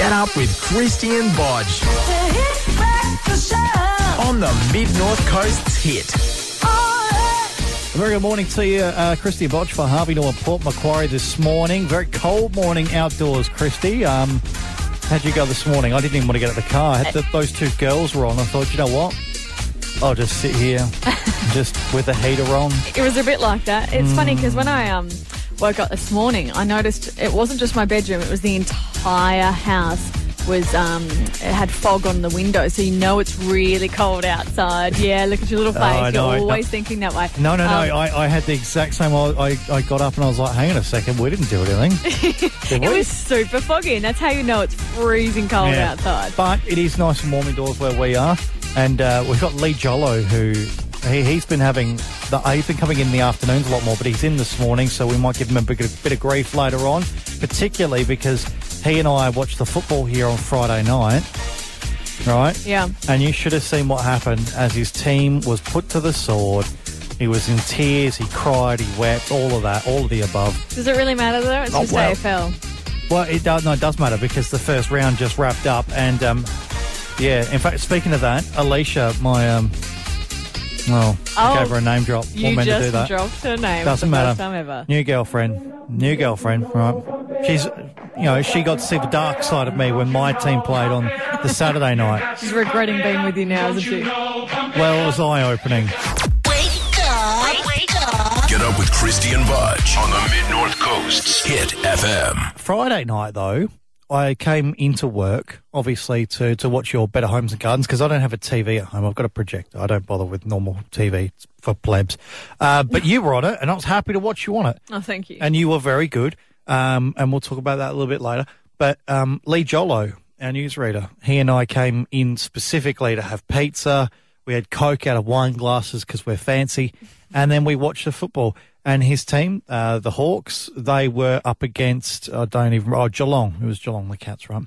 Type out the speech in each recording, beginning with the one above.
Get up with Christy and Bodge on the Mid North Coast's hit. A very good morning to you, uh, Christy Botch for Harvey Norman Port Macquarie this morning. Very cold morning outdoors, Christy. Um, how'd you go this morning? I didn't even want to get out of the car. I had the, those two girls were on. I thought, you know what? I'll just sit here, just with the heater on. It was a bit like that. It's funny because when I um, woke up this morning, I noticed it wasn't just my bedroom; it was the entire house. Was um, it had fog on the window, so you know it's really cold outside. Yeah, look at your little face. Oh, You're always thinking that way. No, no, no. Um, I, I had the exact same. I, I, got up and I was like, hang on a second, we didn't do anything. Did it was super foggy, and that's how you know it's freezing cold Yeah. outside. But it is nice and warm indoors where we are. And uh, we've got Lee Jollo, who he, he's been having, the, he's been coming in the afternoons a lot more, but he's in this morning, so we might give him a bit, a bit of grief later on, particularly because he and I watched the football here on Friday night, right? Yeah. And you should have seen what happened as his team was put to the sword. He was in tears, he cried, he wept, all of that, all of the above. Does it really matter though? It's Oh, just well. AFL. Well, it does. No, it does matter because the first round just wrapped up, and um, yeah. In fact, speaking of that, Alicia, my um, well, I Oh, gave her a name drop. You meant to do just that. dropped her name. Doesn't matter. First time ever. New girlfriend, new girlfriend. Right? She's, you know, she got to see the dark side of me when my team played on the Saturday night. She's regretting being with you now, isn't she? Well, it was eye opening. Get up with Christy and Budge on the Mid North Coast's Hit FM. Friday night, though, I came into work, obviously, to, to watch your Better Homes and Gardens because I don't have a TV at home. I've got a projector. I don't bother with normal TV for plebs. Uh, but you were on it, and I was happy to watch you on it. Oh, thank you. And you were very good. Um, and we'll talk about that a little bit later. But um, Lee Jollo, our newsreader, he and I came in specifically to have pizza. We had Coke out of wine glasses because we're fancy. And then we watched the football. And his team, uh, the Hawks, they were up against, I don't even, oh, Geelong. It was Geelong, the Cats, right?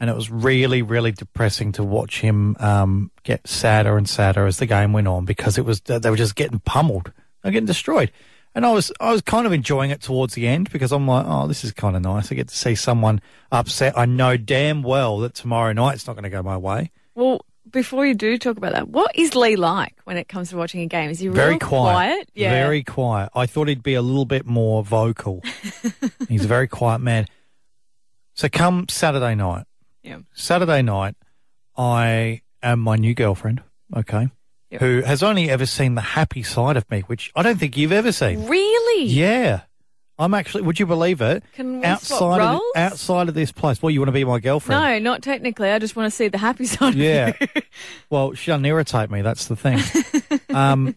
And it was really, really depressing to watch him um, get sadder and sadder as the game went on because it was they were just getting pummeled, were getting destroyed. And I was I was kind of enjoying it towards the end because I'm like, oh, this is kind of nice. I get to see someone upset. I know damn well that tomorrow night's not going to go my way. Well, before you do talk about that, what is Lee like when it comes to watching a game? Is he Very real quiet, Yeah. very quiet. I thought he'd be a little bit more vocal. He's a very quiet man. So come Saturday night, Yeah. Saturday night, I am my new girlfriend, okay, Who has only ever seen the happy side of me, which I don't think you've ever seen. Really? Yeah. I'm actually, would you believe it? Can we outside of, outside of this place. Well, you want to be my girlfriend? No, not technically. I just want to see the happy side. Yeah. Well, she doesn't irritate me. That's the thing. um,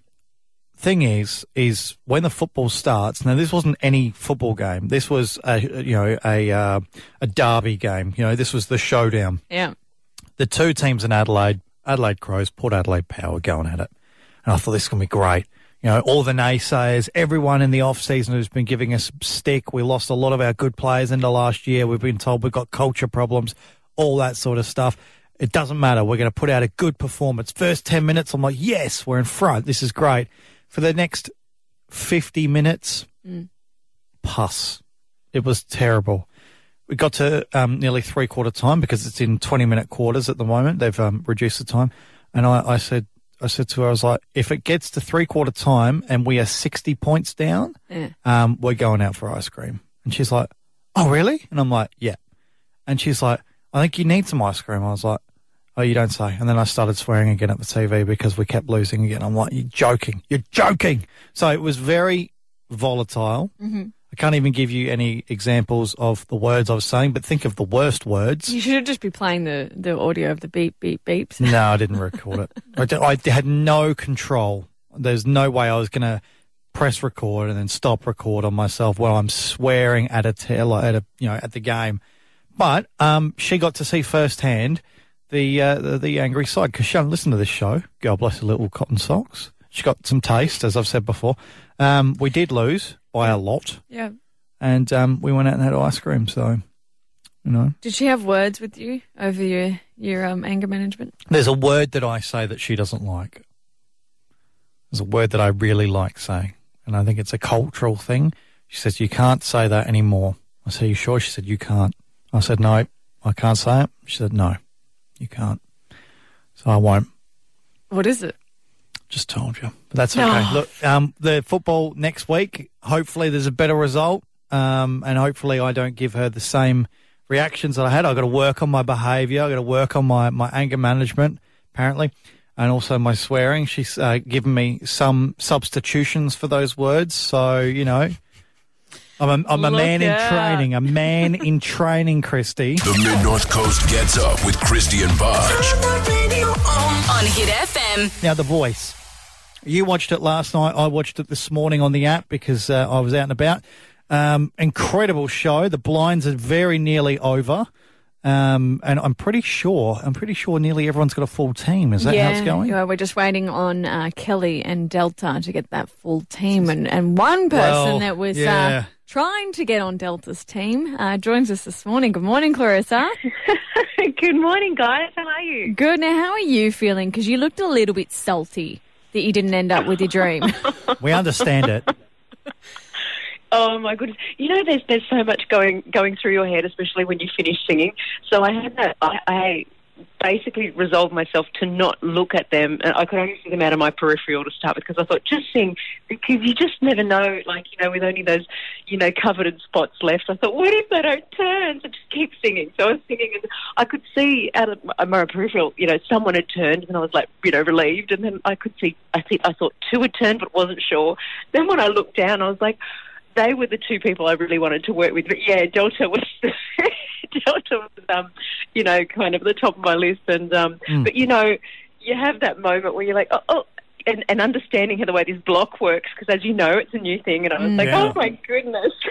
thing is, is when the football starts. Now, this wasn't any football game. This was a you know a uh, a derby game. You know, this was the showdown. yeah. The two teams in Adelaide, Adelaide Crows, Port Adelaide Power, going at it, and I thought this is going to be great. You know, all the naysayers, everyone in the off season who's been giving us stick. We lost a lot of our good players into last year. We've been told we've got culture problems, all that sort of stuff. It doesn't matter. We're going to put out a good performance. First 10 minutes, I'm like, yes, we're in front. This is great. For the next 50 minutes, mm. pus. It was terrible. We got to um, nearly three quarter time because it's in 20 minute quarters at the moment. They've um, reduced the time. And I, I said, I said to her, I was like, if it gets to three quarter time and we are 60 points down, Yeah. um, we're going out for ice cream. And she's like, oh, really? And I'm like, yeah. And she's like, I think you need some ice cream. I was like, oh, you don't say. And then I started swearing again at the TV because we kept losing again. I'm like, you're joking. You're joking. So it was very volatile. Mm-hmm. I can't even give you any examples of the words I was saying, but think of the worst words. You should just be playing the, the audio of the beep, beep, beeps. No, I didn't record it. I, d- I had no control. There's no way I was going to press record and then stop record on myself while I'm swearing at a at a you know at the game. But um, she got to see firsthand the uh, the, the angry side because she hadn't listened to this show. God bless her little cotton socks. She got some taste, as I've said before. Um, we did lose by a lot, Yeah. and um, we went out and had ice cream. So, you know, Did she have words with you over your your um, anger management? There's a word that I say that she doesn't like. There's a word that I really like saying, and I think it's a cultural thing. She says, You can't say that anymore. I said, You sure? She said, You can't. I said, No, I can't say it. She said, no, you can't. So I won't. What is it? Just told you. But that's okay. Look, um, the football next week, hopefully there's a better result. Um, and hopefully I don't give her the same reactions that I had. I've got to work on my behaviour. I've got to work on my, my anger management, apparently, and also my swearing. She's uh, given me some substitutions for those words. So, you know, I'm a, I'm a Look man in training, a man in training, Christy. The Mid North Coast gets up with Christy and Budge. On Hit FM. Now, The Voice. You watched it last night. I watched it this morning on the app because uh, I was out and about. Um, incredible show. The blinds are very nearly over. Um, and I'm pretty sure, I'm pretty sure nearly everyone's got a full team. Is that how it's going? yeah, we're just waiting on uh, Kelly and Delta to get that full team, and and one person Well, that was yeah. uh, trying to get on Delta's team uh, joins us this morning. Good morning, Clarissa. Good morning, guys. How are you? Good. Now, how are you feeling? Because you looked a little bit salty that you didn't end up with your dream. We understand it. Oh my goodness! You know, there's there's so much going going through your head, especially when you finish singing. So I had that. I, I basically resolved myself to not look at them, and I could only see them out of my peripheral to start with because I thought just sing because you just never know. Like you know, with only those you know coveted spots left, I thought, what if they don't turn? So just keep singing. So I was singing, and I could see out of my, peripheral, you know, someone had turned, and I was like, you know, relieved. And then I could see, I think I thought two had turned, but wasn't sure. Then when I looked down, I was like they were the two people I really wanted to work with. But yeah, Delta was Delta was um, you know, kind of the top of my list. And um, but you know, you have that moment where you're like, oh. oh and, and understanding how the way this block works, because as you know, it's a new thing, and I was like, Yeah. "Oh my goodness!"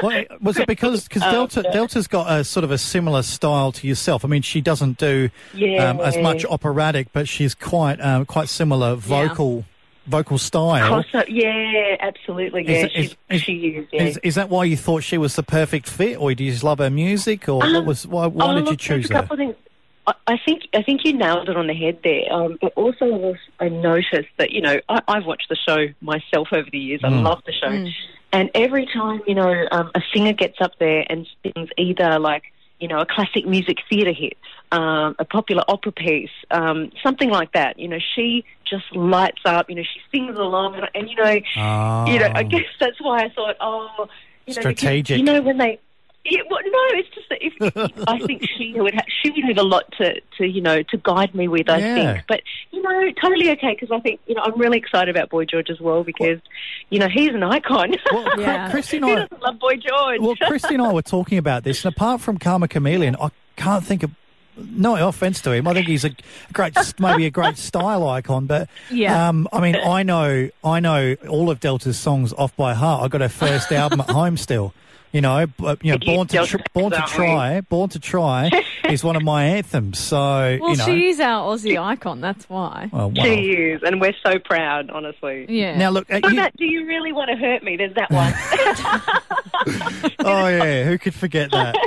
Well, was it because because Oh, Delta yeah. Delta's got a sort of a similar style to yourself? I mean, she doesn't do Yeah. um, as much operatic, but she's quite um, quite similar vocal vocal style. Yeah, absolutely. Yeah, Is- she, is- is- she is. Yeah. Is, is that why you thought she was the perfect fit, or do you just love her music, or what was why, why Oh, did you look, choose there's a her? couple of things. I, I think I think you nailed it on the head there. Um, but also, I noticed that you know I, I've watched the show myself over the years. I Mm. love the show, and every time you know um, a singer gets up there and sings either like you know a classic music theatre hit, um, a popular opera piece, um, something like that. You know, she just lights up. You know, she sings along, and, and you know, you know, I Oh. guess that's why I thought, oh, you know, because, Strategic. You know, when they. Yeah, well, no, it's just that if I think she would ha- she would have a lot to, to you know to guide me with. I Yeah. think, but you know, totally okay because I think you know I'm really excited about Boy George as well because you know he's an icon. Well, Cri- Yeah. Christy and Who I, doesn't love Boy George? well, Christy and I were talking about this, and apart from Karma Chameleon, I can't think of. No offense to him, I think he's a great, maybe a great style icon. But Yeah. um, I mean, I know, I know all of Delta's songs off by heart. I got her first album at home still. You know, you know, born to tr- born to try, born to try is one of my anthems. So well, you know, she is our Aussie icon. That's why. well, wow. She is, and we're so proud, honestly. Yeah. Now look, uh, Oh, you- Matt, do you really want to hurt me? There's that one. Oh yeah, who could forget that?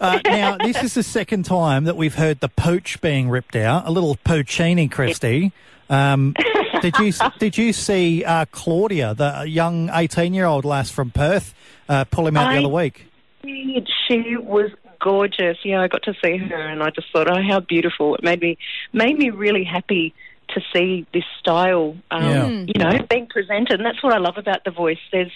Uh, now this is the second time that we've heard the pooch being ripped out. A little poochini, Christy. Um, did you did you see uh, Claudia, the young eighteen-year-old lass from Perth, uh, pull him out the other week? she was gorgeous. Yeah, I got to see her, and I just thought, oh, how beautiful! It made me made me really happy to see this style, um, Yeah. you know, being presented. And that's what I love about the voice. There's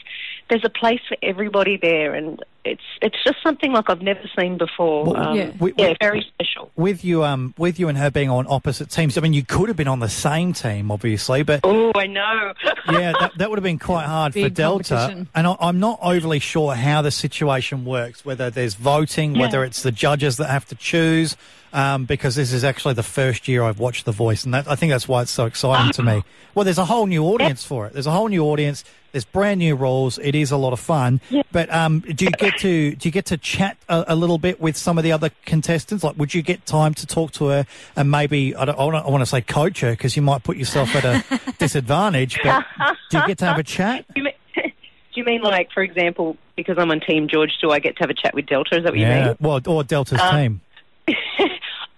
there's a place for everybody there, and it's it's just something like I've never seen before. Well, um, Yeah. we- yeah, we- very special. With you, um, with you and her being on opposite teams. I mean, you could have been on the same team, obviously, but Oh, I know. yeah, that, that would have been quite hard for Delta. And I, I'm not overly sure how the situation works, whether there's voting, whether it's the judges that have to choose, um, because this is actually the first year I've watched The Voice, and that, I think that's why it's so exciting to me. Well, there's a whole new audience for it. There's a whole new audience. There's brand new rules. It is a lot of fun. But um, do you get to do you get to chat a, a little bit with some of the other contestants? Like, would you get time to talk to her and maybe I don't, I don't- I want to say coach her because you might put yourself at a disadvantage. But do you get to have a chat? Do you mean, do you mean like, for example, because I'm on Team George, do I get to have a chat with Delta? Is that what you mean? Well, or Delta's team.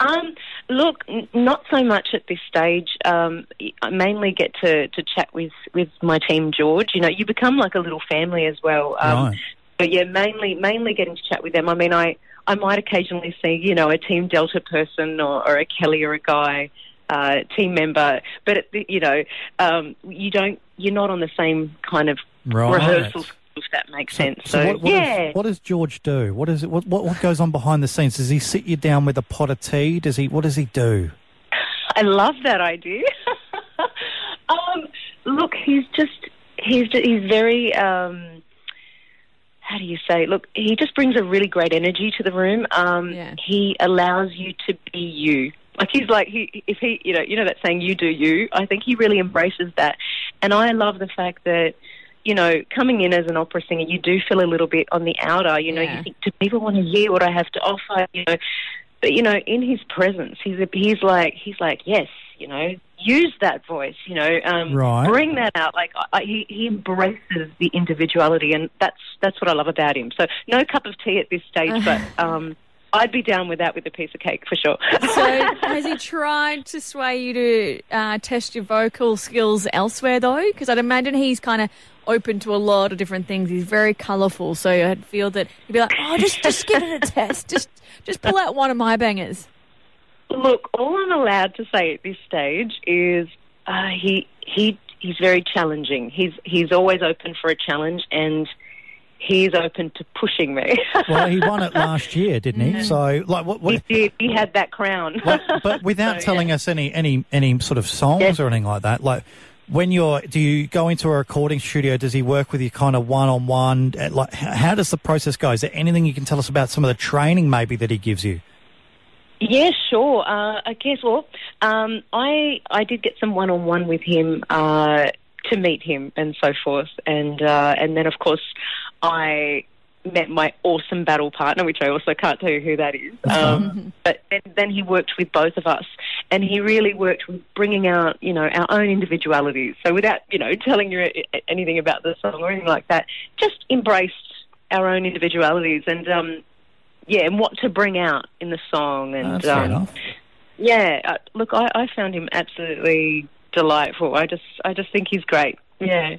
Um, look, n- not so much at this stage. Um, I mainly get to, to chat with, with my team, George. You know, you become like a little family as well. Um, Right. But yeah, mainly mainly getting to chat with them. I mean, I I might occasionally see, you know, a Team Delta person or, or a Kelly or a Guy uh, team member, but it, you know, um, you don't, you're not on the same kind of Right. rehearsal, that makes sense. So, what, what yeah. does, what does George do? What is it? What, what what goes on behind the scenes? Does he sit you down with a pot of tea? Does he? What does he do? I love that idea. um, look, he's just he's ju- he's very um, how do you say? Look, he just brings a really great energy to the room. Um, Yeah. He allows you to be you. Like he's like he if he you know you know that saying you do you. I think he really embraces that, and I love the fact that. You know, coming in as an opera singer, you do feel a little bit on the outer. You know, Yeah. you think, do people want to hear what I have to offer? You know, but you know, in his presence, he's he's like he's like yes, you know, use that voice, you know, um, Right. bring that out. Like I, he he embraces the individuality, and that's that's what I love about him. So no cup of tea at this stage, but um, I'd be down with that with a piece of cake for sure. So has he tried to sway you to uh, test your vocal skills elsewhere, though? Because I'd imagine he's kind of open to a lot of different things. He's very colourful, so I'd feel that he'd be like, "Oh, just just give it a test. Just just pull out one of my bangers." Look, all I'm allowed to say at this stage is uh, he he he's very challenging. He's he's always open for a challenge, and he's open to pushing me. Well, he won it last year, didn't he? So, like, what? he what did. He had that crown. like, but without So, telling us any any any sort of songs Yes. or anything like that, like. When you're, do you go into a recording studio? Does he work with you kind of one on one? Like, how does the process go? Is there anything you can tell us about some of the training maybe that he gives you? Yeah, sure. Uh, I guess. Well, um, I I did get some one on one with him uh, to meet him and so forth, and uh, and then of course I met my awesome battle partner, which I also can't tell you who that is. Um, but then, then he worked with both of us, and he really worked with bringing out you know our own individualities. So without you know telling you anything about the song or anything like that, just embraced our own individualities and. Um, yeah, and what to bring out in the song, and um, yeah, uh, look, I, I found him absolutely delightful. I just, I just think he's great. Yeah.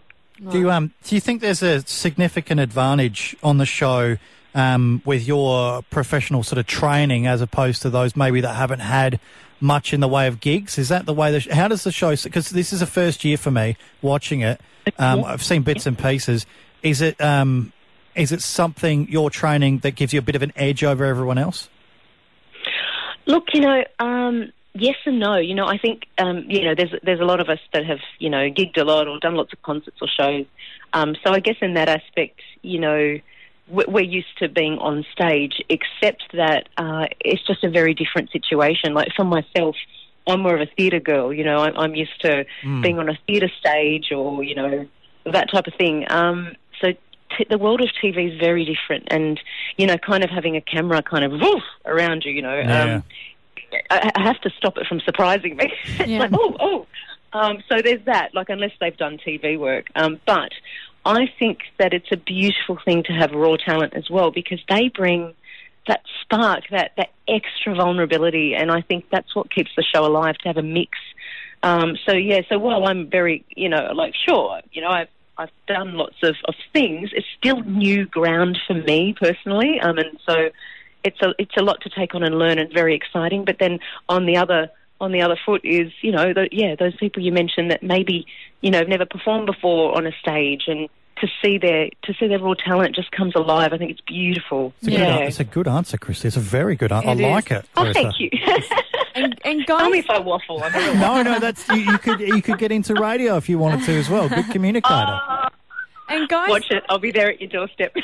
Do you um do you think there's a significant advantage on the show um, with your professional sort of training as opposed to those maybe that haven't had much in the way of gigs? Is that the way? The sh- how does the show? Because this is a first year for me watching it. Um, I've seen bits and pieces. Is it um is it something your training that gives you a bit of an edge over everyone else? Look, you know, um, yes and no. You know, I think um, you know, there's there's a lot of us that have you know gigged a lot or done lots of concerts or shows. Um, so I guess in that aspect, you know, we- we're used to being on stage, except that uh, it's just a very different situation. Like for myself. I'm more of a theatre girl, you know. I'm, I'm used to being on a theatre stage or, you know, that type of thing. Um, so t- the world of TV is very different, and you know, kind of having a camera kind of woof around you, you know, Yeah. um, I, I have to stop it from surprising me. it's Yeah. like, oh, oh. Um, so there's that. Like, unless they've done TV work, um, but I think that it's a beautiful thing to have raw talent as well because they bring that spark, that that extra vulnerability, and I think that's what keeps the show alive. To have a mix. Um, so yeah, so while I'm very, you know, like sure, you know, I've I've done lots of, of things. It's still new ground for me personally, um, and so it's a it's a lot to take on and learn, and very exciting. But then on the other on the other foot is, you know, the, yeah, those people you mentioned that maybe you know have never performed before on a stage, and to see their to see their raw talent just comes alive. I think it's beautiful. It's a, good, yeah. an- it's a good answer, Chris. It's a very good answer. I It is. like it. Oh, Clarissa. thank you. And, and Tell me if I waffle. I don't. No, no, that's you, you could you could get into radio if you wanted to as well. Good communicator. Oh, and guys, Watch it. I'll be there at your doorstep.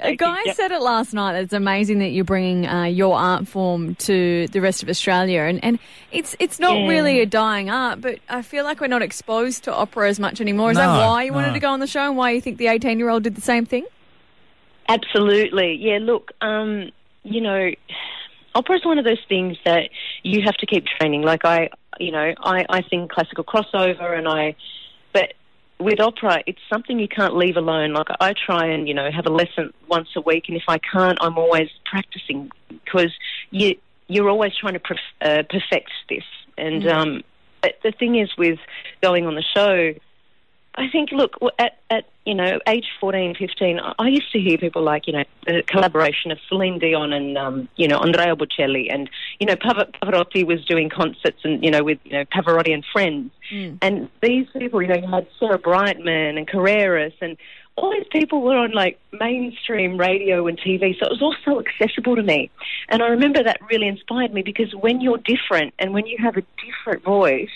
A guy Yep. said it last night. that It's amazing that you're bringing uh, your art form to the rest of Australia, and, and it's it's not Yeah. really a dying art, but I feel like we're not exposed to opera as much anymore. Is that why you wanted to go on the show, and why you think the 18 year old did the same thing? Absolutely. Yeah, look, um, you know, opera is one of those things that you have to keep training. Like I, you know, I, I sing classical crossover and I, but with opera, it's something you can't leave alone. Like I try and, you know, have a lesson once a week. And if I can't, I'm always practicing because you, you're always trying to perf- uh, perfect this. And, um, but the thing is with going on the show, I think, look, at, at you know, age 14, 15, I- used to hear people like, you know, the collaboration of Celine Dion and, um, you know, Andrea Bocelli and, you know, Pavarotti was doing concerts and, you know, with, you know, Pavarotti and friends. And these people, you know, you had Sarah Brightman and Carreras and all these people were on like mainstream radio and TV, so it was all so accessible to me. And I remember that really inspired me because when you're different and when you have a different voice,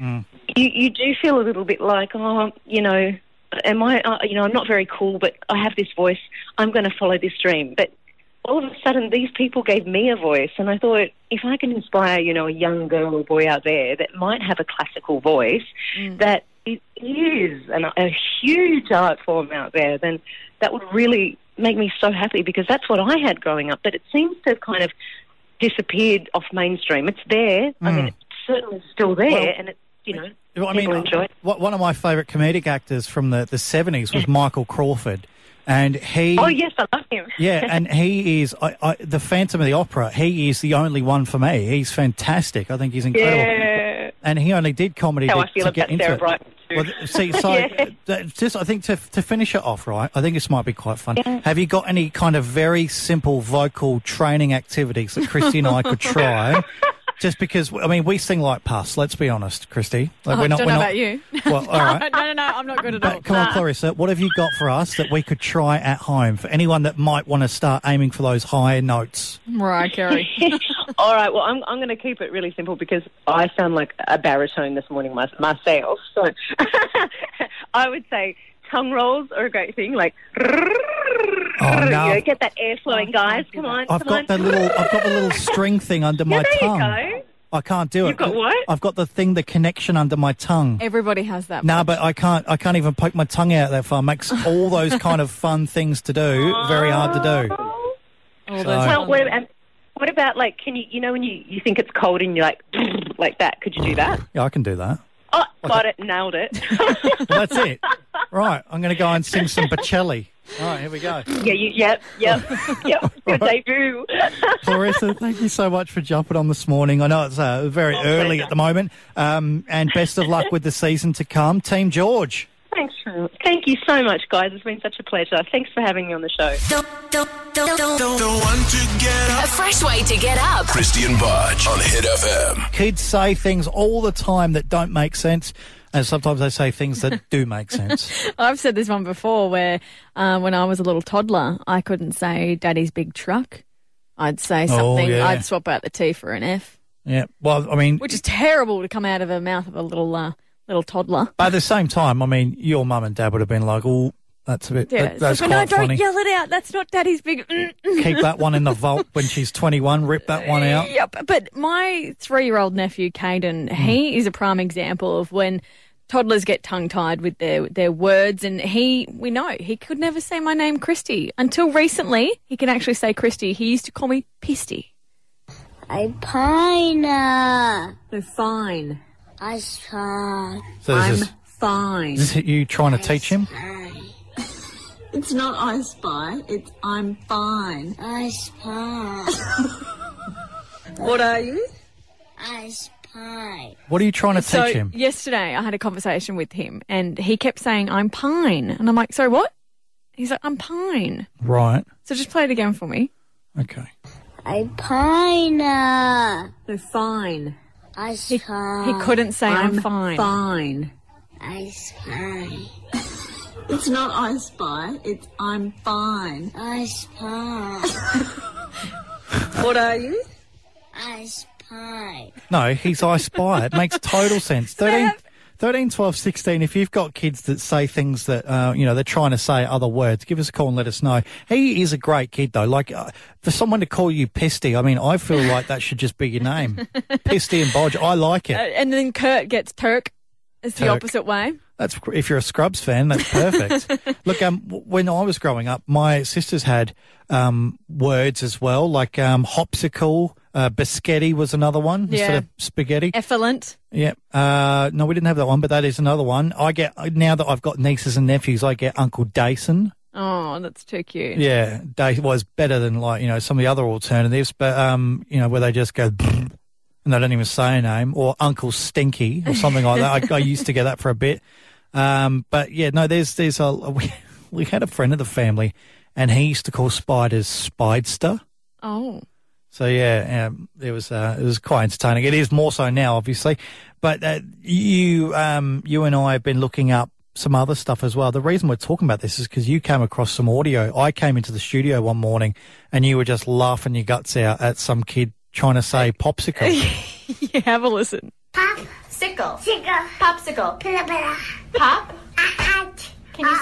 Mm. you, you do feel a little bit like, oh, you know, am I, uh, you know, I'm not very cool, but I have this voice. I'm going to follow this dream. But all of a sudden, these people gave me a voice, and I thought, if I can inspire, you know, a young girl or boy out there that might have a classical voice, mm. that it is an, a huge art form out there, then that would really make me so happy because that's what I had growing up. But it seems to have kind of disappeared off mainstream. It's there. I mean, mm. it's certainly still there, Well, and it's you know Well, I mean, enjoy it. one of my favourite comedic actors from the, the 70s was Michael Crawford. And he. Oh yes, I love him. Yeah, and he is I, I, the Phantom of the Opera. He is the only one for me. He's fantastic. I think he's incredible. yeah. And he only did comedy How to, I feel to get into Sarah it. Too. Well, see, so Yeah. uh, just I think to to finish it off, right? I think this might be quite fun. Have you got any kind of very simple vocal training activities that Christy and I could try? Just because I mean, we sing like pus. Let's be honest, Christy. Like, Oh, don't know about you. Well, all right. no, no, no, I'm not good at all. But come on, Clarissa, what have you got for us that we could try at home for anyone that might want to start aiming for those higher notes? Right, Carey. All right. Well, I'm I'm going to keep it really simple because I sound like a baritone this morning myself. So I would say tongue rolls are a great thing. Like, Oh, no. you know, get that air flowing, oh, guys. Come on. I've come got on. the little, I've got the little string thing under my Yeah, there tongue. you go. I can't do it. You've got what? I've got the thing, the connection under my tongue. Everybody has that. No, but I can't. I can't even poke my tongue out that far. Makes all those kind of fun things to do very hard to do. Oh. All So- Well, what about, what about like? Can you you know when you you think it's cold and you're like like that? Could you do that? Yeah, I can do that. Oh, got it, nailed it. Well, that's it. Right, I'm going to go and sing some Bocelli. All right, here we go. yeah, you, yep, yep, yep. Your debut. Clarissa, thank you so much for jumping on this morning. I know it's uh, very early at the moment, um, and best of luck with the season to come, Team George. Thanks. Thank you so much, guys. It's been such a pleasure. Thanks for having me on the show. The one to get A fresh way to get up. Christian Budge on Hit FM. Kids say things all the time that don't make sense, and sometimes they say things that do make sense. I've said this one before where uh, when I was a little toddler, I couldn't say daddy's big truck. I'd say Oh, something, yeah. I'd swap out the T for an F, Yeah, well, I mean, which is terrible to come out of the mouth of a little uh, little toddler. but at the same time, I mean, your mum and dad would have been like, "Oh, that's a bit, Yeah, that- that's so, no, quite don't funny." yell it out. That's not daddy's big. Keep that one in the vault when she's 21. Rip that one out. Yep. But my three year old nephew, Caden, Hmm. he is a prime example of when toddlers get tongue tied with their, their words. And he, we know, he could never say my name, Christy. Until recently, he can actually say Christy. He used to call me Pisty. I pine. So fine. I spy. So this I'm is, fine. is it you trying to teach him? It's not I spy, it's I'm fine. I spy. What are you? I spy. What are you trying to So teach him? yesterday, I had a conversation with him, and he kept saying, I'm pine. And I'm like, sorry, what? He's like, I'm pine. Right. So just play it again for me. Okay. I pine. So fine. I spy. He couldn't say, I'm, I'm fine. fine. I spy. It's not I spy, it's I'm fine. I spy. What are you? I spy. No, he's I spy. It makes total sense. 13, have- 13, 12, 16, if you've got kids that say things that, uh, you know, they're trying to say other words, give us a call and let us know. He is a great kid, though. Like, uh, for someone to call you Pisty, I mean, I feel like that should just be your name. Pisty and Bodge. I like Uh, it. and then Kurt gets Turk. It's the opposite way. That's if you're a Scrubs fan, that's perfect. Look, um, when I was growing up, my sisters had um, words as well, like um, hopsicle, uh, biscotti was another one instead Yeah. of spaghetti. Effluent. Yeah. Uh, no, we didn't have that one, but that is another one. I get now that I've got nieces and nephews, I get Uncle Dason. Oh, that's too cute. Yeah, Dason was better than like you know some of the other alternatives, but um, you know where they just go. And they don't even say a name, or Uncle Stinky, or something like that. I, I used to get that for a bit. Um, but yeah, no, there's there's a we, we had a friend of the family, and he used to call spiders spidester. Oh. So yeah, um, it was uh, it was quite entertaining. It is more so now, obviously, but uh, you um, you and I have been looking up some other stuff as well. The reason we're talking about this is because you came across some audio. I came into the studio one morning, and you were just laughing your guts out at some kid trying to say popsicle. yeah, have a listen. Pop. Sickle. Sickle. Popsicle. Pilla pilla. Pop. Can you?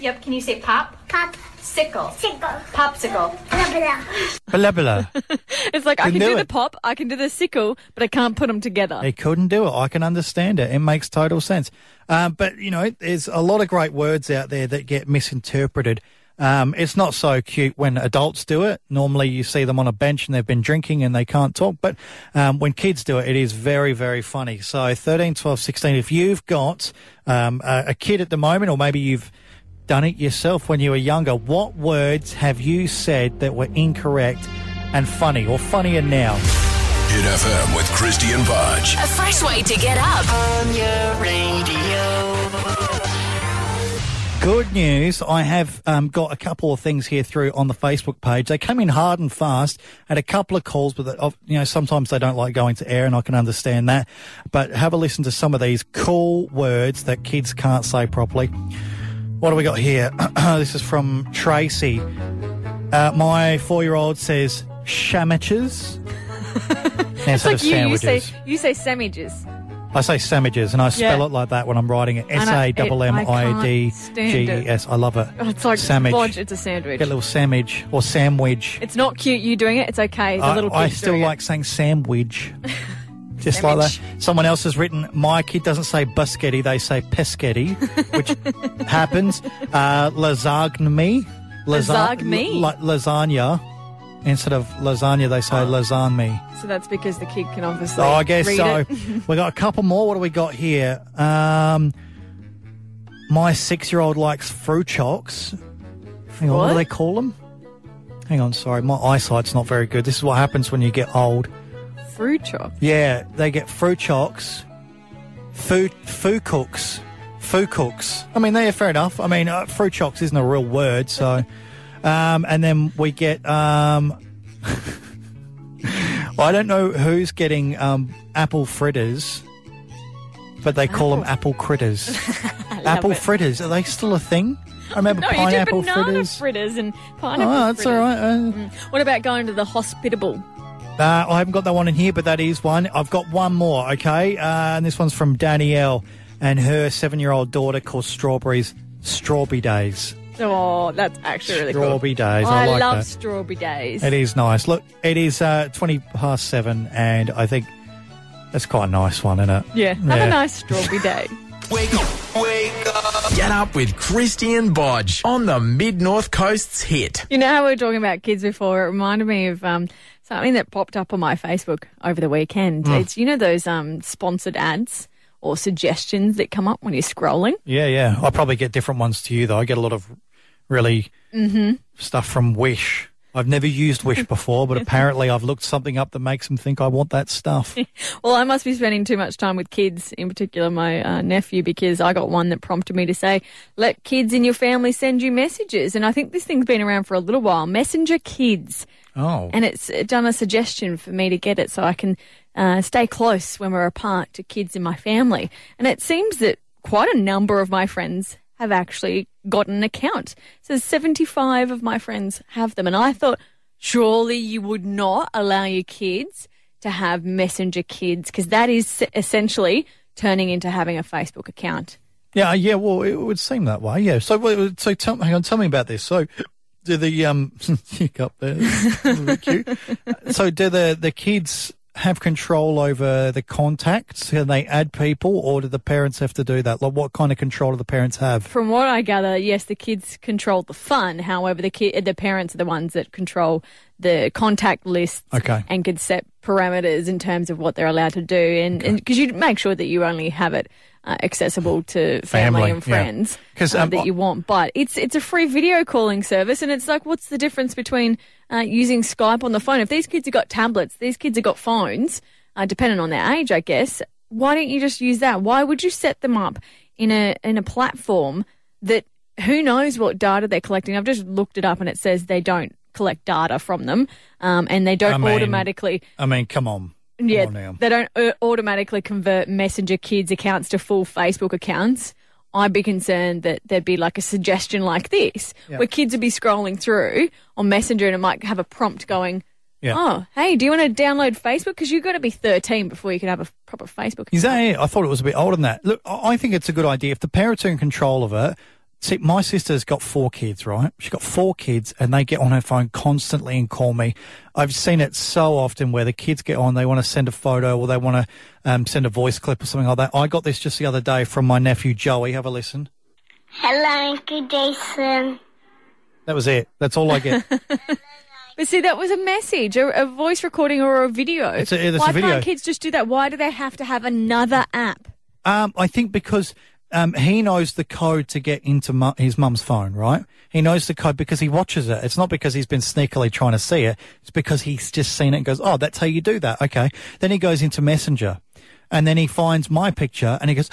Yep. Can you say pop? Pop. Sickle. Sickle. Popsicle. Pilla pilla. blah blah. It's like I Couldn't can do do the pop, I can do the sickle, but I can't put them together. He couldn't do it. I can understand it. It makes total sense. Um, but, you know, there's a lot of great words out there that get misinterpreted. Um, it's not so cute when adults do it. Normally you see them on a bench and they've been drinking and they can't talk. But um, when kids do it, it is very, very funny. So 13, 12, 16, if you've got um, a, a kid at the moment or maybe you've done it yourself when you were younger, what words have you said that were incorrect and funny or funnier now? Hit FM with Christian Budge. A fresh way to get up. Good news. I have um, got a couple of things here through on the Facebook page. They come in hard and fast. Had a couple of calls, but you know sometimes they don't like going to air, and I can understand that. But have a listen to some of these cool words that kids can't say properly. What do we got here? this is from Tracy. Uh, my four-year-old says sandwiches it's like you, you say you say sandwiches. I say sandwiches, and I spell Yeah. it like that when I'm writing it. And S I- A it- M M I D I G can't E stand S. I love it. It's like sandwich. Bodge, it's a sandwich. Get a little sandwich or sandwich. It's not cute you doing it. It's okay. The I, little I still doing it. like saying sandwich. Just like that. Someone else has written, my kid doesn't say biscotti, they say pescetti, which happens. Uh, lasagne. Lasagne? Like lasagna. Instead of lasagna, they say lasagne. So that's because the kid can obviously. Oh, I guess so. we got a couple more. What do we got here? Um, my six-year-old likes fruit chocks. Hang on, what? do they call them? Hang on, sorry, my eyesight's not very good. This is what happens when you get old. Fruit chop. Yeah, they get fruit chocks, food, food cooks, food cooks. I mean, they're fair enough. I mean, uh, fruit chocks isn't a real word, so. Um, and then we get. Um, I don't know who's getting um, apple fritters, but they call them apple critters. apple it. fritters are they still a thing? I remember No, you do pineapple banana fritters. fritters and pineapple Oh, that's fritters. all right. Uh, What about going to the hospitable? Uh, I haven't got that one in here, but that is one. I've got one more, okay? Uh, and this one's from Danielle and her seven year old daughter called Strawberries Strawberry Days. Oh, that's actually really cool. Strawberry Days. I, like love that. strawberry days. It is nice. Look, it is uh, 20 past seven, and I think that's quite a nice one, isn't it? Yeah, have Yeah. a nice strawberry day. Wake up, wake up. Get up with Christian Bodge on the Mid North Coast's hit. You know how we were talking about kids before? It reminded me of um, something that popped up on my Facebook over the weekend. Hmm. It's you know those um, sponsored ads or suggestions that come up when you're scrolling. Yeah, yeah. I probably get different ones to you, though. I get a lot of really Mm-hmm. stuff from Wish. I've never used Wish before, but apparently I've looked something up that makes them think I want that stuff. Well, I must be spending too much time with kids, in particular my uh, nephew, because I got one that prompted me to say, let kids in your family send you messages. And I think this thing's been around for a little while. Messenger Kids. Oh. And it's done a suggestion for me to get it so I can uh, stay close when we're apart to kids in my family. And it seems that quite a number of my friends have actually got an account. So 75 of my friends have them. And I thought, surely you would not allow your kids to have Messenger Kids because that is essentially turning into having a Facebook account. Yeah, yeah. Well, it would seem that way. Yeah. So, so tell, hang on, tell me about this. So, do the um, there? A little bit cute. So, do the the kids have control over the contacts? Can they add people, or do the parents have to do that? Like, what kind of control do the parents have? From what I gather, yes, the kids control the fun. However, the kid, the parents are the ones that control the contact lists Okay. and could set parameters in terms of what they're allowed to do. And because you make sure that you only have it uh, accessible to family, Family, and yeah. friends 'Cause, uh, um, that you want. But it's it's a free video calling service, and it's like, what's the difference between uh, using Skype on the phone? If these kids have got tablets, these kids have got phones, uh, depending on their age, I guess. Why don't you just use that? Why would you set them up in a in a platform that who knows what data they're collecting. I've just looked it up and it says they don't collect data from them, um, and they don't I mean, automatically. I mean, come on. Yeah, they don't uh, automatically convert Messenger kids accounts to full Facebook accounts. I'd be concerned that there'd be like a suggestion like this, Yeah. where kids would be scrolling through on Messenger and it might have a prompt going, Yeah. "Oh, hey, do you want to download Facebook? Because you've got to be 13 before you can have a proper Facebook." Is that it? I thought it was a bit older than that. Look, I I think it's a good idea. If the parents are in control of it, see, my sister's got four kids, right? She's got four kids and they get on her phone constantly and call me. I've seen it so often where the kids get on, they want to send a photo or they want to um, send a voice clip or something like that. I got this just the other day from my nephew Joey. Have a listen. Hello, Uncle Jason. That was it. That's all I get. But see, that was a message, a, a voice recording or a video. It's a- it's a Why video. can't kids just do that? Why do they have to have another app? Um, I think because um, he knows the code to get into mu- his mum's phone, right? He knows the code because he watches it. It's not because he's been sneakily trying to see it. It's because he's just seen it and goes, oh, that's how you do that. Okay. Then he goes into Messenger and then he finds my picture and he goes,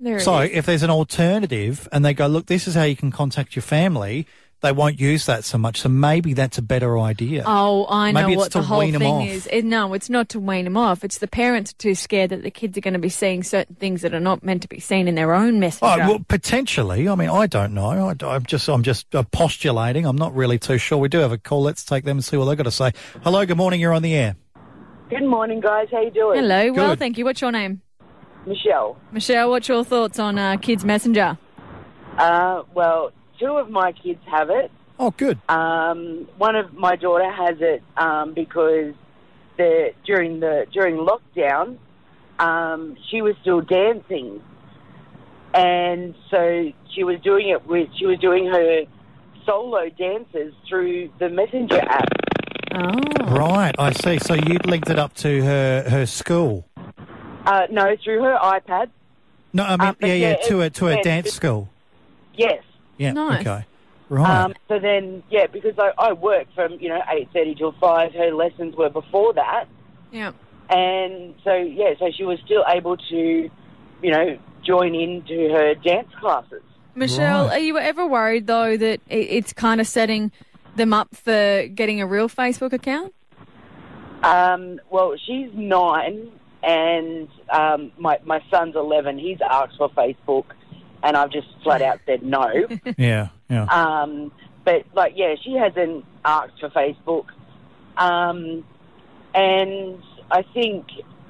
There so is. if there's an alternative and they go, look, this is how you can contact your family, they won't use that so much. So maybe that's a better idea. Oh, I know Maybe it's what the whole wean 'em thing off. is. It, no, it's not to wean them off. It's the parents are too scared that the kids are going to be seeing certain things that are not meant to be seen in their own messenger. Oh, well, potentially. I mean, I don't know. I, am just, I'm just uh, postulating. I'm not really too sure. We do have a call. Let's take them and see what they've got to say. Hello, good morning. You're on the air. Good morning, guys. How you doing? Hello, well, thank you. What's your name? Michelle. Michelle, what's your thoughts on uh, Kids Messenger? Uh, well, two of my kids have it. Oh, good. Um, one of my daughter has it um, because the during the during lockdown, um, she was still dancing, and so she was doing it with she was doing her solo dances through the Messenger app. Oh. Right, I see. So you linked it up to her, her school. Uh, no, through her iPad. No, I mean, Um, yeah, yeah, yeah, to a to a dance school. Yes. Yeah. Nice. Okay. Right. Um, so then, yeah, because I, I worked from you know eight thirty till five. Her lessons were before that, Yeah. and so yeah, so she was still able to, you know, join into her dance classes. Michelle, Right. are you ever worried though that it, it's kind of setting them up for getting a real Facebook account? Um, well, she's nine, and um, my my son's eleven. He's asked for Facebook, and I've just flat out said no. yeah. Yeah. Um, but like, yeah, she hasn't asked for Facebook, um, and I think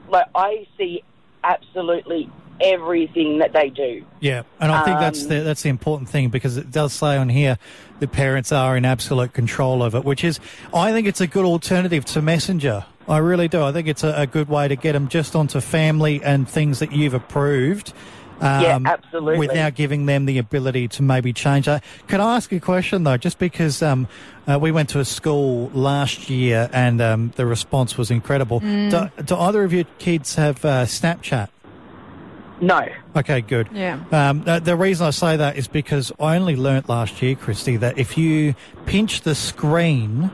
like I see absolutely everything that they do. Yeah, and I think that's Um, the that's the important thing because it does say on here the parents are in absolute control of it, which is I think it's a good alternative to Messenger. I really do. I think it's a, a good way to get them just onto family and things that you've approved. Um, Yeah, absolutely. Without giving them the ability to maybe change that. Can I ask a question though? Just because um, uh, we went to a school last year and um, the response was incredible. Mm. Do, do either of your kids have uh, Snapchat? No. Okay, good. Yeah. Um, the, the reason I say that is because I only learnt last year, Christy, that if you pinch the screen,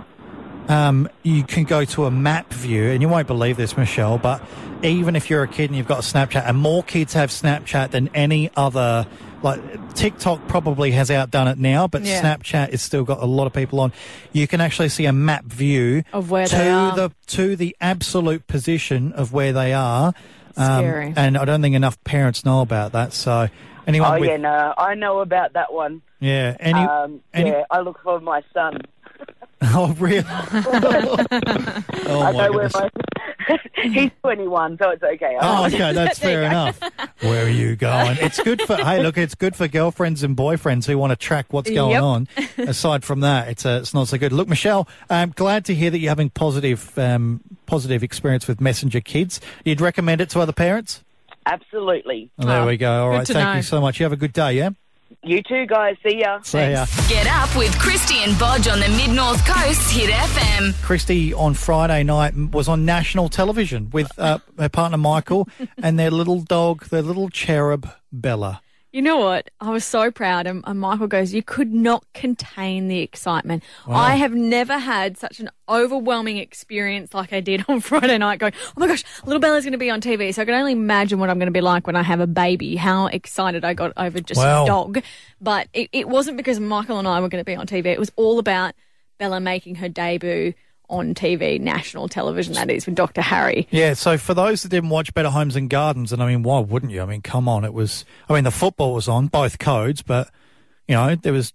um, you can go to a map view, and you won't believe this, Michelle, but even if you're a kid and you've got a Snapchat, and more kids have Snapchat than any other, like TikTok probably has outdone it now, but Yeah. Snapchat has still got a lot of people on. You can actually see a map view Of where to they are. the to the absolute position of where they are. Um, Scary. and I don't think enough parents know about that. So anyone oh with yeah, no, I know about that one. yeah, any um, any yeah, I look for my son. oh really? oh I my know goodness. my he's 21, so it's okay. Oh, okay, that's fair enough. Where are you going? It's good for hey, look, it's good for girlfriends and boyfriends who want to track what's going Yep. on. Aside from that, it's uh, it's not so good. Look, Michelle, I'm glad to hear that you're having positive um, positive experience with Messenger Kids. You'd recommend it to other parents? Absolutely. Oh, there Oh, we go. All good right, to thank know. you so much. You have a good day, yeah. You too, guys. See ya. See ya. Get up with Christy and Bodge on the Mid North Coast Hit FM. Christy on Friday night was on national television with uh, her partner Michael and their little dog, their little cherub Bella. You know what? I was so proud. And, and Michael goes, You could not contain the excitement. Wow. I have never had such an overwhelming experience like I did on Friday night going, Oh my gosh, little Bella's going to be on TV. So I can only imagine what I'm going to be like when I have a baby, how excited I got over just Wow. a dog. But it, it wasn't because Michael and I were going to be on TV. It was all about Bella making her debut on TV, national television, that is, with Dr. Harry. Yeah, so for those that didn't watch Better Homes and Gardens, and I mean, why wouldn't you? I mean, come on, it was. I mean, the football was on both codes, but you know, there was.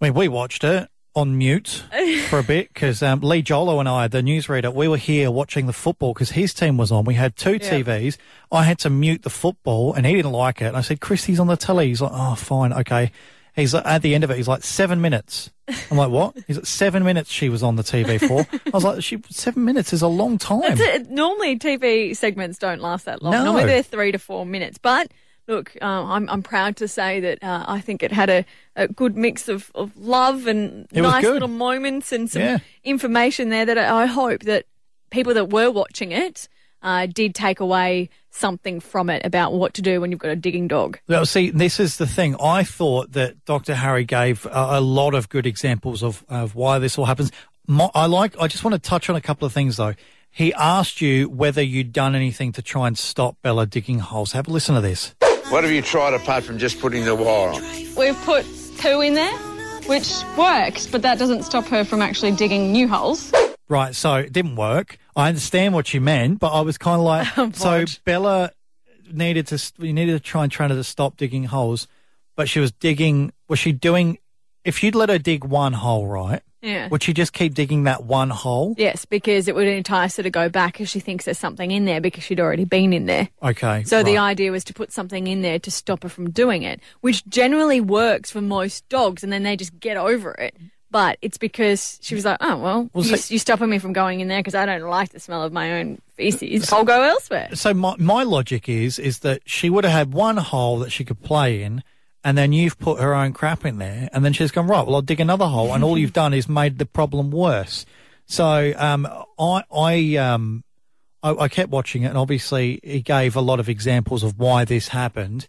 I mean, we watched it on mute for a bit because um, Lee Jolo and I, the newsreader, we were here watching the football because his team was on. We had two Yeah. TVs. I had to mute the football, and he didn't like it. And I said, "Chris, he's on the telly." He's like, "Oh, fine, okay." He's like, at the end of it, he's like seven minutes. I'm like, what? He's like seven minutes. She was on the TV for. I was like, she seven minutes is a long time. It. Normally, TV segments don't last that long. No. Normally, they're three to four minutes. But look, uh, I'm, I'm proud to say that uh, I think it had a, a good mix of, of love and It nice little moments and some Yeah. information there that I I hope that people that were watching it uh, did take away something from it about what to do when you've got a digging dog. Well, see, this is the thing. I thought that Dr. Harry gave a, a lot of good examples of, of why this all happens. My, I like. I just want to touch on a couple of things though. He asked you whether you'd done anything to try and stop Bella digging holes. Have a listen to this. What have you tried apart from just putting the wire on? We've put poo in there, which works, but that doesn't stop her from actually digging new holes. Right, so it didn't work. I understand what you meant, but I was kind of like, so Bella needed to, you needed to try and train her to stop digging holes, but she was digging. Was she doing? If you'd let her dig one hole, right? Yeah. Would she just keep digging that one hole? Yes, because it would entice her to go back if she thinks there's something in there because she'd already been in there. Okay. So the idea was to put something in there to stop her from doing it, which generally works for most dogs, and then they just get over it. But it's because she was like, oh, well, Well, you, so- you're stopping me from going in there because I don't like the smell of my own feces. I'll go elsewhere. So my my logic is is that she would have had one hole that she could play in, and then you've put her own crap in there, and then she's gone right. Well, I'll dig another hole, and all you've done is made the problem worse. So um, I I um I, I kept watching it, and obviously he gave a lot of examples of why this happened.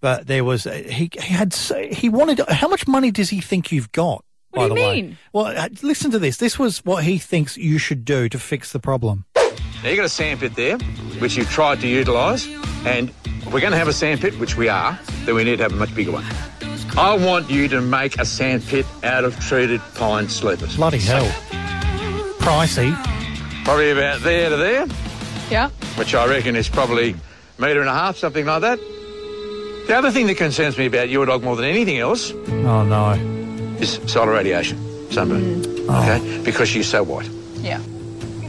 But there was he he had so, he wanted how much money does he think you've got? What by do the you way? mean? Well, uh, listen to this. This was what he thinks you should do to fix the problem. Now, you've got a sandpit there, which you've tried to utilise, and if we're going to have a sandpit, which we are, then we need to have a much bigger one. I want you to make a sandpit out of treated pine sleepers. Bloody hell. Pricey. Probably about there to there, Yeah. which I reckon is probably a metre and a half, something like that. The other thing that concerns me about your dog more than anything else Oh no. Is solar radiation, sunburn. Mm. Okay? Oh. Because she's so white. Yeah.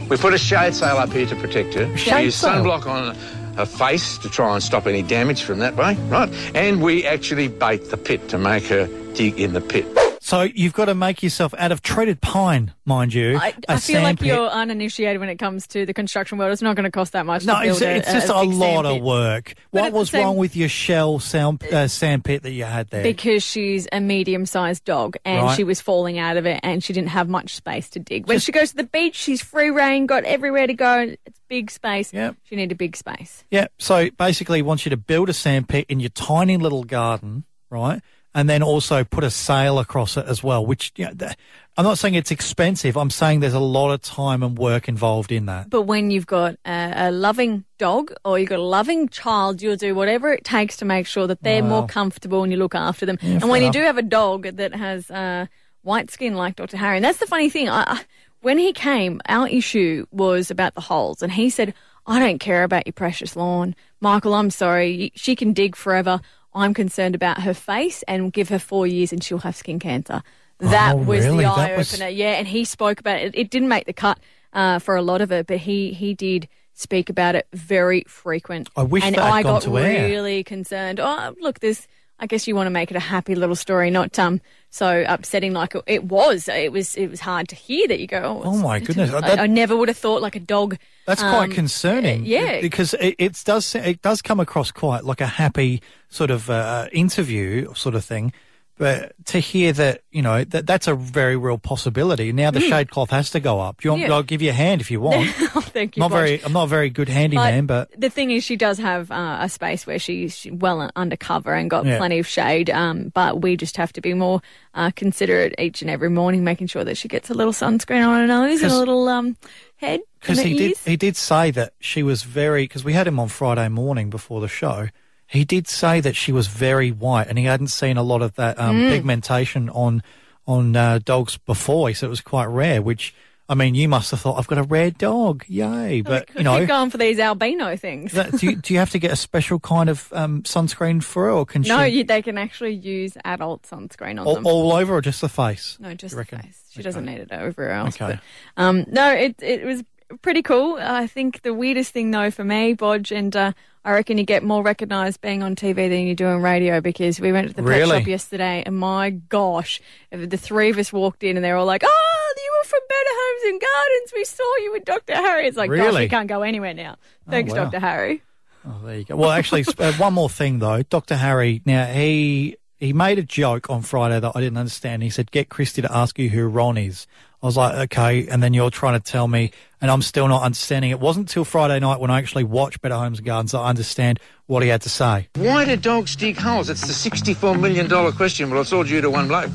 We put a shade sail up here to protect her. Shade we use sail? sunblock on her face to try and stop any damage from that way, right? And we actually bait the pit to make her dig in the pit. So you've got to make yourself out of treated pine, mind you. I feel like you're uninitiated when it comes to the construction world. It's not going to cost that much No, it's, a, it's just a, big lot of work. But what was same- wrong with your shell sound, uh, sandpit that you had there? Because she's a medium sized dog and Right. she was falling out of it and she didn't have much space to dig. When she goes to the beach, she's free reign, got everywhere to go. It's big space. Yep. She needed big space. yeah. So basically, wants you to build a sandpit in your tiny little garden, right? And then also put a sail across it as well. Which you know, I'm not saying it's expensive. I'm saying there's a lot of time and work involved in that. But when you've got a, a loving dog or you've got a loving child, you'll do whatever it takes to make sure that they're more comfortable and you look after them. Yeah, and when you do have a dog that has uh, white skin like Dr. Harry, and that's the funny thing. I, when he came, our issue was about the holes, and he said, I don't care about your precious lawn. Michael, I'm sorry. She can dig forever. I'm concerned about her face and give her four years and she'll have skin cancer. That Oh, was really? the eye was- opener. Yeah, and he spoke about it. It didn't make the cut uh, for a lot of it, but he he did speak about it very frequent. I wish and that had I gone got to air. really concerned. Oh, look, this. I guess you want to make it a happy little story, not um so upsetting like it, was. It was it was hard to hear that you go. Oh, Oh, my goodness. I, That- I never would have thought like a dog. That's um, quite concerning. yeah. because it, it does it does come across quite like a happy sort of uh, interview sort of thing, But to hear that, you know, that that's a very real possibility. Now the Mm. shade cloth has to go up. Do you want? Yeah. I'll give you a hand if you want. oh, thank you. not Bosh. very. I'm not a very good handyman, but the thing is, she does have uh, a space where she's well undercover and got Yeah. plenty of shade. Um, but we just have to be more uh, considerate each and every morning, making sure that she gets a little sunscreen on her nose and a little um, head. because he the did he did say that she was very because we had him on Friday morning before the show. He did say that she was very white, and he hadn't seen a lot of that um, Mm. pigmentation on on uh, dogs before. He said it was quite rare. Which I mean, you must have thought I've got a rare dog, yay! But you know, keep going for these albino things. that, do, you, do you have to get a special kind of um, sunscreen for her, or can no, she you, they can actually use adult sunscreen on all, them. all over, or just the face? No, just the face. She doesn't need it everywhere else. Okay. But, um, no, it it was pretty cool. I think the weirdest thing though for me, Bodge, and uh, I reckon you get more recognised being on TV than you do on radio because we went to the pet shop yesterday, and my gosh, the three of us walked in and they're all like, "Oh, you were from Better Homes and Gardens. We saw you with Dr. Harry." It's like, gosh, Really? you can't go anywhere now. Thanks, wow. Dr. Harry. Oh, there you go. Well, actually, uh, one more thing though, Dr. Harry. Now he he made a joke on Friday that I didn't understand. He said, "Get Christy to ask you who Ron is." I was like, "Okay," and then you're trying to tell me, and I'm still not understanding. It wasn't till Friday night when I actually watched Better Homes and Gardens that I understand what he had to say. Why do dogs dig holes? It's the $64 million question, but it's all due to one bloke.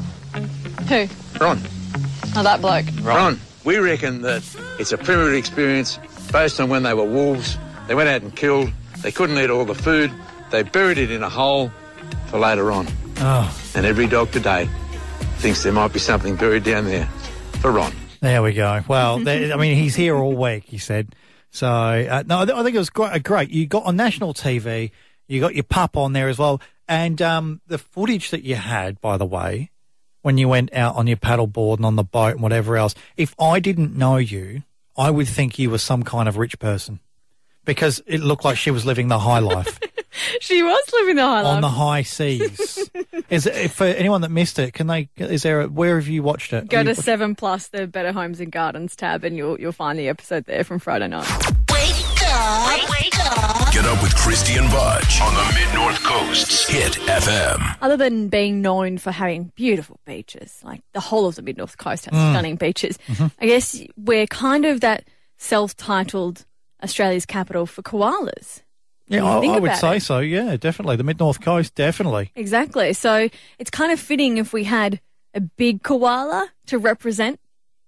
Who? Ron. Oh, that bloke. Ron, we reckon that it's a primitive experience based on when they were wolves. They went out and killed. They couldn't eat all the food. They buried it in a hole for later on. Oh, And every dog today thinks there might be something buried down there there we go. Well, there, I mean, he's here all week. He said. So uh, no, I, th- I think it was great. Great. You got on national TV. You got your pup on there as well, and um, the footage that you had, by the way, when you went out on your paddleboard and on the boat and whatever else. If I didn't know you, I would think you were some kind of rich person because it looked like she was living the high life She was living the high life. on the high seas. is it, for anyone that missed it? Can they? Is there? A, where have you watched it? Go Have to watched- Seven Plus, the Better Homes and Gardens tab, and you'll you'll find the episode there from Friday night. Get up with Christy and Budge on the Mid North Coast's Hit FM. Other than being known for having beautiful beaches, like the whole of the Mid North Coast has Mm. stunning beaches, Mm-hmm. I guess we're kind of that self-titled Australia's capital for koalas. Yeah, I, I would say it. so. Yeah, definitely. The Mid North Coast, definitely. Exactly. So it's kind of fitting if we had a big koala to represent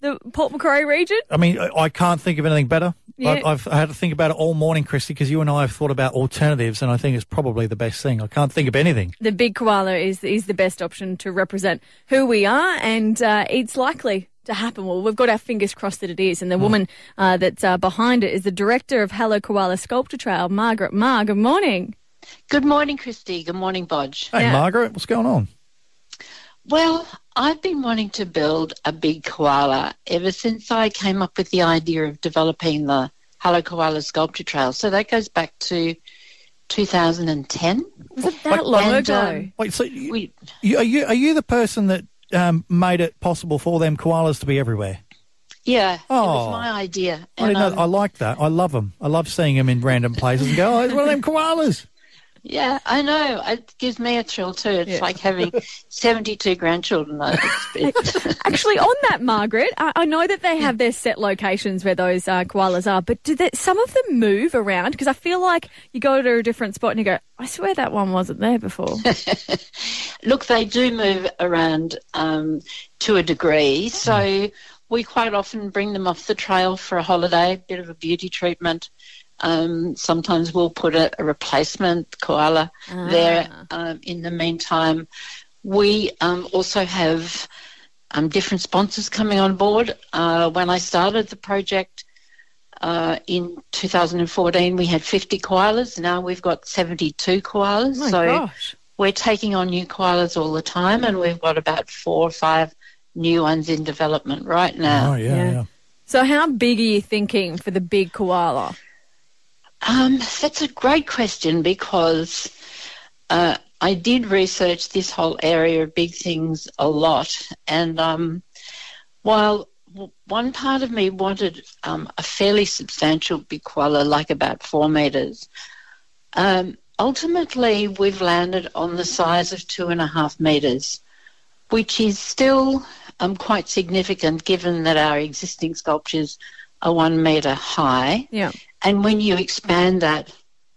the Port Macquarie region. I mean, I, can't think of anything better. Yeah. I, I've had to think about it all morning, Christy, because you and I have thought about alternatives, and I think it's probably the best thing. I can't think of anything. The big koala is is the best option to represent who we are, and uh, it's likely to happen. Well, we've got our fingers crossed that it is. And the woman uh, that's uh, behind it is the director of Hello Koala Sculpture Trail, Margaret Ma. Good morning. Good morning, Christy. Good morning, Bodge. Hey, Margaret, what's going on? Well, I've been wanting to build a big koala ever since I came up with the idea of developing the Hello Koala Sculpture Trail. So that goes back to 2010. Was it that long And, ago? um, Wait, so you, we, you, are you are you the person that um, made it possible for them koalas to be everywhere? yeah, it Oh. was my idea. I And. I um, like that. I love them. I love seeing them in random places and go, oh, it's one of them koalas. Yeah, I know. It gives me a thrill too. It's Yeah. like having 72 grandchildren. though. It's- it's- Actually, on that, Margaret, I, I know that they have their set locations where those uh, koalas are, but do they, some of them move around? Because I feel like you go to a different spot and you go, I swear that one wasn't there before. Look, they do move around um, to a degree. So we quite often bring them off the trail for a holiday, a bit of a beauty treatment. Um, sometimes we'll put a, a replacement koala there um, in the meantime. We um, also have um, different sponsors coming on board. Uh, when I started the project uh, in 2014, we had 50 koalas. Now we've got 72 koalas. My so gosh. we're taking on new koalas all the time, and we've got about four or five new ones in development right now. Oh yeah, Yeah. yeah. So, how big are you thinking for the big koala? Um, that's a great question because uh, I did research this whole area of big things a lot, and um, while one part of me wanted um, a fairly substantial big koala, like about four meters, um, ultimately we've landed on the size of two and a half meters. which is still um, quite significant given that our existing sculptures are one metre high. Yeah. And when you expand that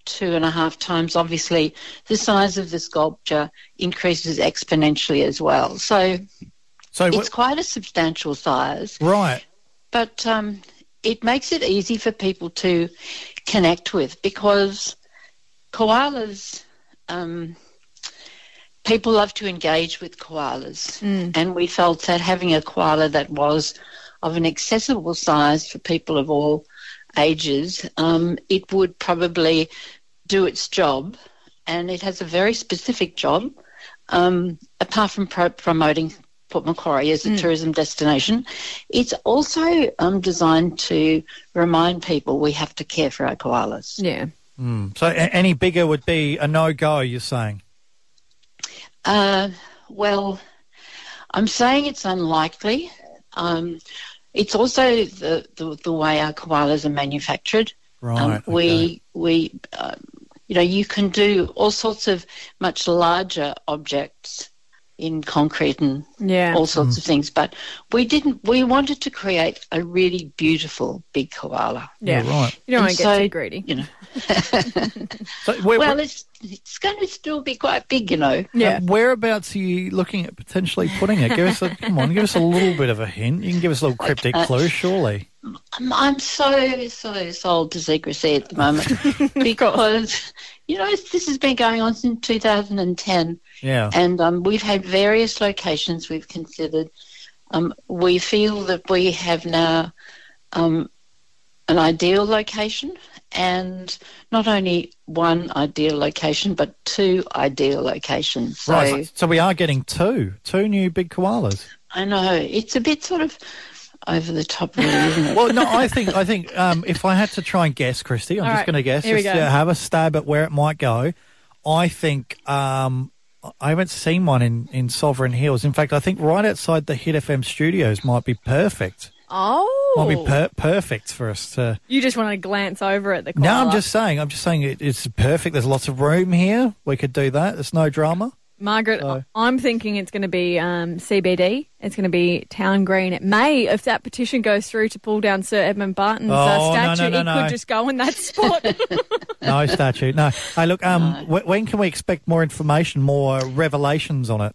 two and a half times, obviously the size of the sculpture increases exponentially as well. So, So it's what- quite a substantial size, right. but um, it makes it easy for people to connect with because koalas. Um, people love to engage with koalas, and we felt that having a koala that was of an accessible size for people of all ages, um, it would probably do its job, and it has a very specific job. Um, apart from pro- promoting Port Macquarie as a tourism destination, it's also um, designed to remind people we have to care for our koalas. Yeah. Mm. So a- any bigger would be a no go. You're saying? Uh, well, I'm saying it's unlikely. Um, it's also the, the the way our koalas are manufactured. Right. Um, okay. we we um, you know you can do all sorts of much larger objects in concrete and Yeah. all sorts of things, but we didn't. We wanted to create a really beautiful big koala. Yeah. right. You don't want to get so, too greedy. You know. So where, well, it's it's going to still be quite big, you know. Yeah. uh, whereabouts are you looking at potentially putting it? Give us a come on. Give us a little bit of a hint. You can give us a little cryptic Uh, clue, surely. I'm, I'm so so sold to secrecy at the moment because you know this has been going on since 2010, Yeah. and um, we've had various locations we've considered. Um, we feel that we have now um, an ideal location, and not only one ideal location, but two ideal locations. So right. So, so we are getting two, two new big koalas. I know it's a bit sort of over the top, really, isn't it? Well, no, I think I think um, if I had to try and guess, Christy, I'm All just right, going to guess, here we just go. to have a stab at where it might go. I think um, I haven't seen one in, in Sovereign Hills. In fact, I think right outside the Hit FM studios might be perfect. Oh. Might be per- perfect for us to. you just want to glance over at the No, I'm just saying. I'm just saying it, it's perfect. There's lots of room here. We could do that. There's no drama. Margaret, So- I'm thinking it's going to be um, CBD. It's going to be Town Green. It may, if that petition goes through to pull down Sir Edmund Barton's uh, Oh, no, statue, no, no, it no. could just go in that spot. No statue. No. Hey, look. Um, wh- when can we expect more information, more revelations on it?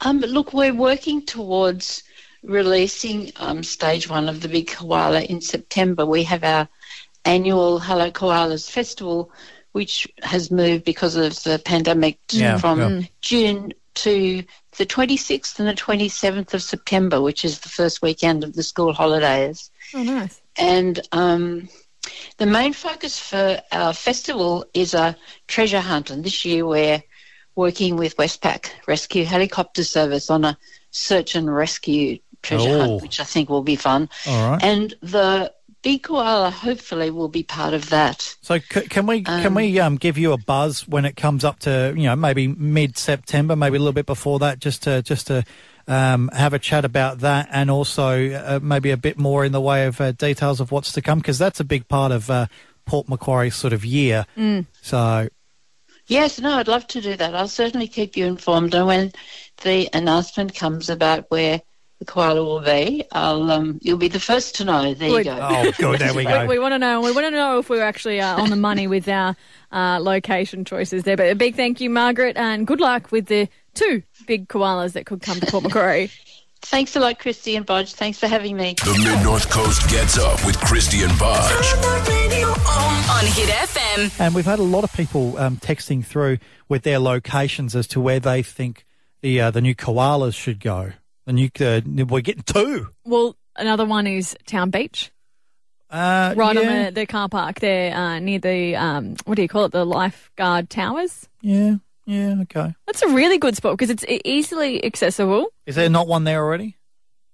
Um, look, we're working towards releasing um, stage one of the Big Koala in September. We have our annual Hello Koalas Festival, which has moved because of the pandemic to- Yeah, from yeah. June to the 26th and the 27th of September, which is the first weekend of the school holidays. oh, nice. And um, the main focus for our festival is a treasure hunt. And this year we're working with Westpac Rescue Helicopter Service on a search and rescue treasure Oh. hunt, which I think will be fun. All right. And the big koala hopefully will be part of that. So c- can we can Um, we um, give you a buzz when it comes up to you know maybe mid September, maybe a little bit before that, just to just to um, have a chat about that, and also uh, maybe a bit more in the way of uh, details of what's to come, because that's a big part of uh, Port Macquarie's sort of year. Mm. So Yes, no, I'd love to do that. I'll certainly keep you informed. And when the announcement comes about where the koala will be, I'll um, you'll be the first to know. There you go. oh, good, there we go. We, we want to know. We want to know if we're actually uh, on the money with our uh, location choices there. But a big thank you, Margaret, and good luck with the two big koalas that could come to Port Macquarie. Thanks a lot, Christy and Bodge. Thanks for having me. The Mid North Coast gets up with Christy and Bodge. On Hit FM. And we've had a lot of people um, texting through with their locations as to where they think the uh, the new koalas should go. The new uh, we're getting two. well, another one is Town Beach, Uh, right yeah, on the, the car park there uh, near the um, what do you call it? The lifeguard towers. yeah, yeah. Okay. That's a really good spot because it's easily accessible. Is there not one there already?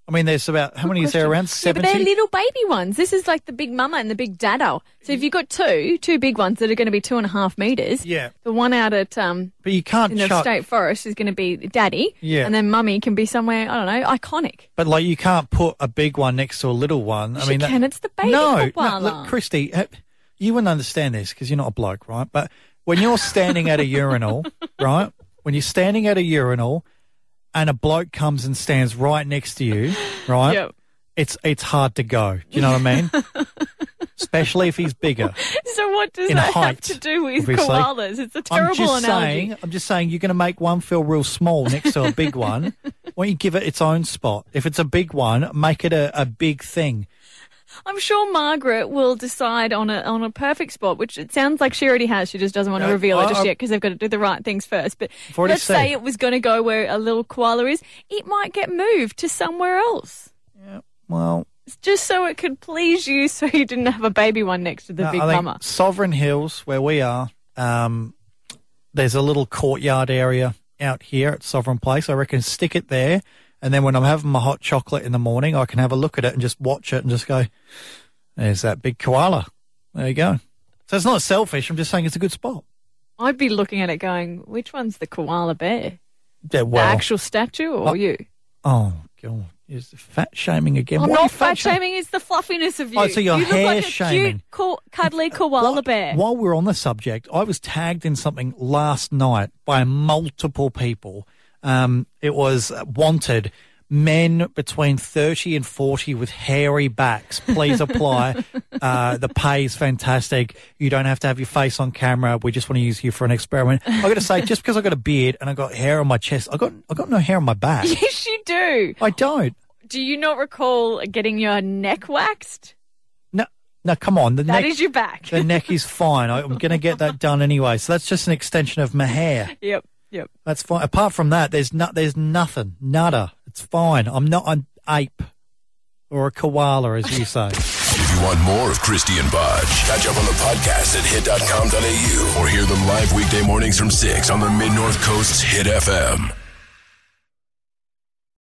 I mean, there's about how many is there around? Yeah, but they're little baby ones. This is like the big mama and the big dada. So if you've got two, two big ones that are going to be two and a half meters, Yeah, the one out at um but you can't in the chuck. state forest is going to be daddy, Yeah. and then mummy can be somewhere I don't know iconic. But like, you can't put a big one next to a little one. I Yes, mean, you that- can. It's the baby no, no. Look, Christy, you wouldn't understand this because you're not a bloke, right? But when you're standing at a urinal, right? When you're standing at a urinal, and a bloke comes and stands right next to you, right? Yep. It's it's hard to go. Do you know what I mean? Especially if he's bigger. So what does In that have to do with obviously. koalas? It's a terrible I'm just analogy. saying. I'm just saying. You're going to make one feel real small next to a big one. Why don't you give it its own spot? If it's a big one, make it a, a big thing. I'm sure Margaret will decide on a on a perfect spot, which it sounds like she already has. She just doesn't want to Uh, reveal it just I- yet because they've got to do the right things first. But let's say it was going to go where a little koala is, it might get moved to somewhere else. Yeah. Well, just so it could please you, so you didn't have a baby one next to the no, big mama. Sovereign Hills, where we are, um, there's a little courtyard area out here at Sovereign Place. I reckon stick it there, and then when I'm having my hot chocolate in the morning, I can have a look at it and just watch it and just go, "There's that big koala." There you go. So it's not selfish. I'm just saying it's a good spot. I'd be looking at it going, which one's the koala bear? Yeah, well, the actual statue or Oh, you? Oh god, is fat shaming again? I'm not fat shaming? shaming. It's the fluffiness of oh, you. Oh, so you're you look hair like a shaming. cute, co- cuddly koala bear. While we're on the subject, I was tagged in something last night by multiple people. Um, it was wanted men between 30 and 40 with hairy backs. Please apply. uh, the pay is fantastic. You don't have to have your face on camera. We just want to use you for an experiment. I got to say, just because I got a beard and I got hair on my chest, I got I got no hair on my back. Yes, you do. I don't. Do you not recall getting your neck waxed? No, no, come on. The That neck is your back. the neck is fine. I, I'm going to get that done anyway. So that's just an extension of my hair. Yep, yep. That's fine. Apart from that, there's no, there's nothing. Nada. It's fine. I'm not an ape or a koala, as you say. If you want more of Christy and Budge, catch up on the podcast at hit.com.au or hear them live weekday mornings from 6 on the Mid North Coast's Hit FM.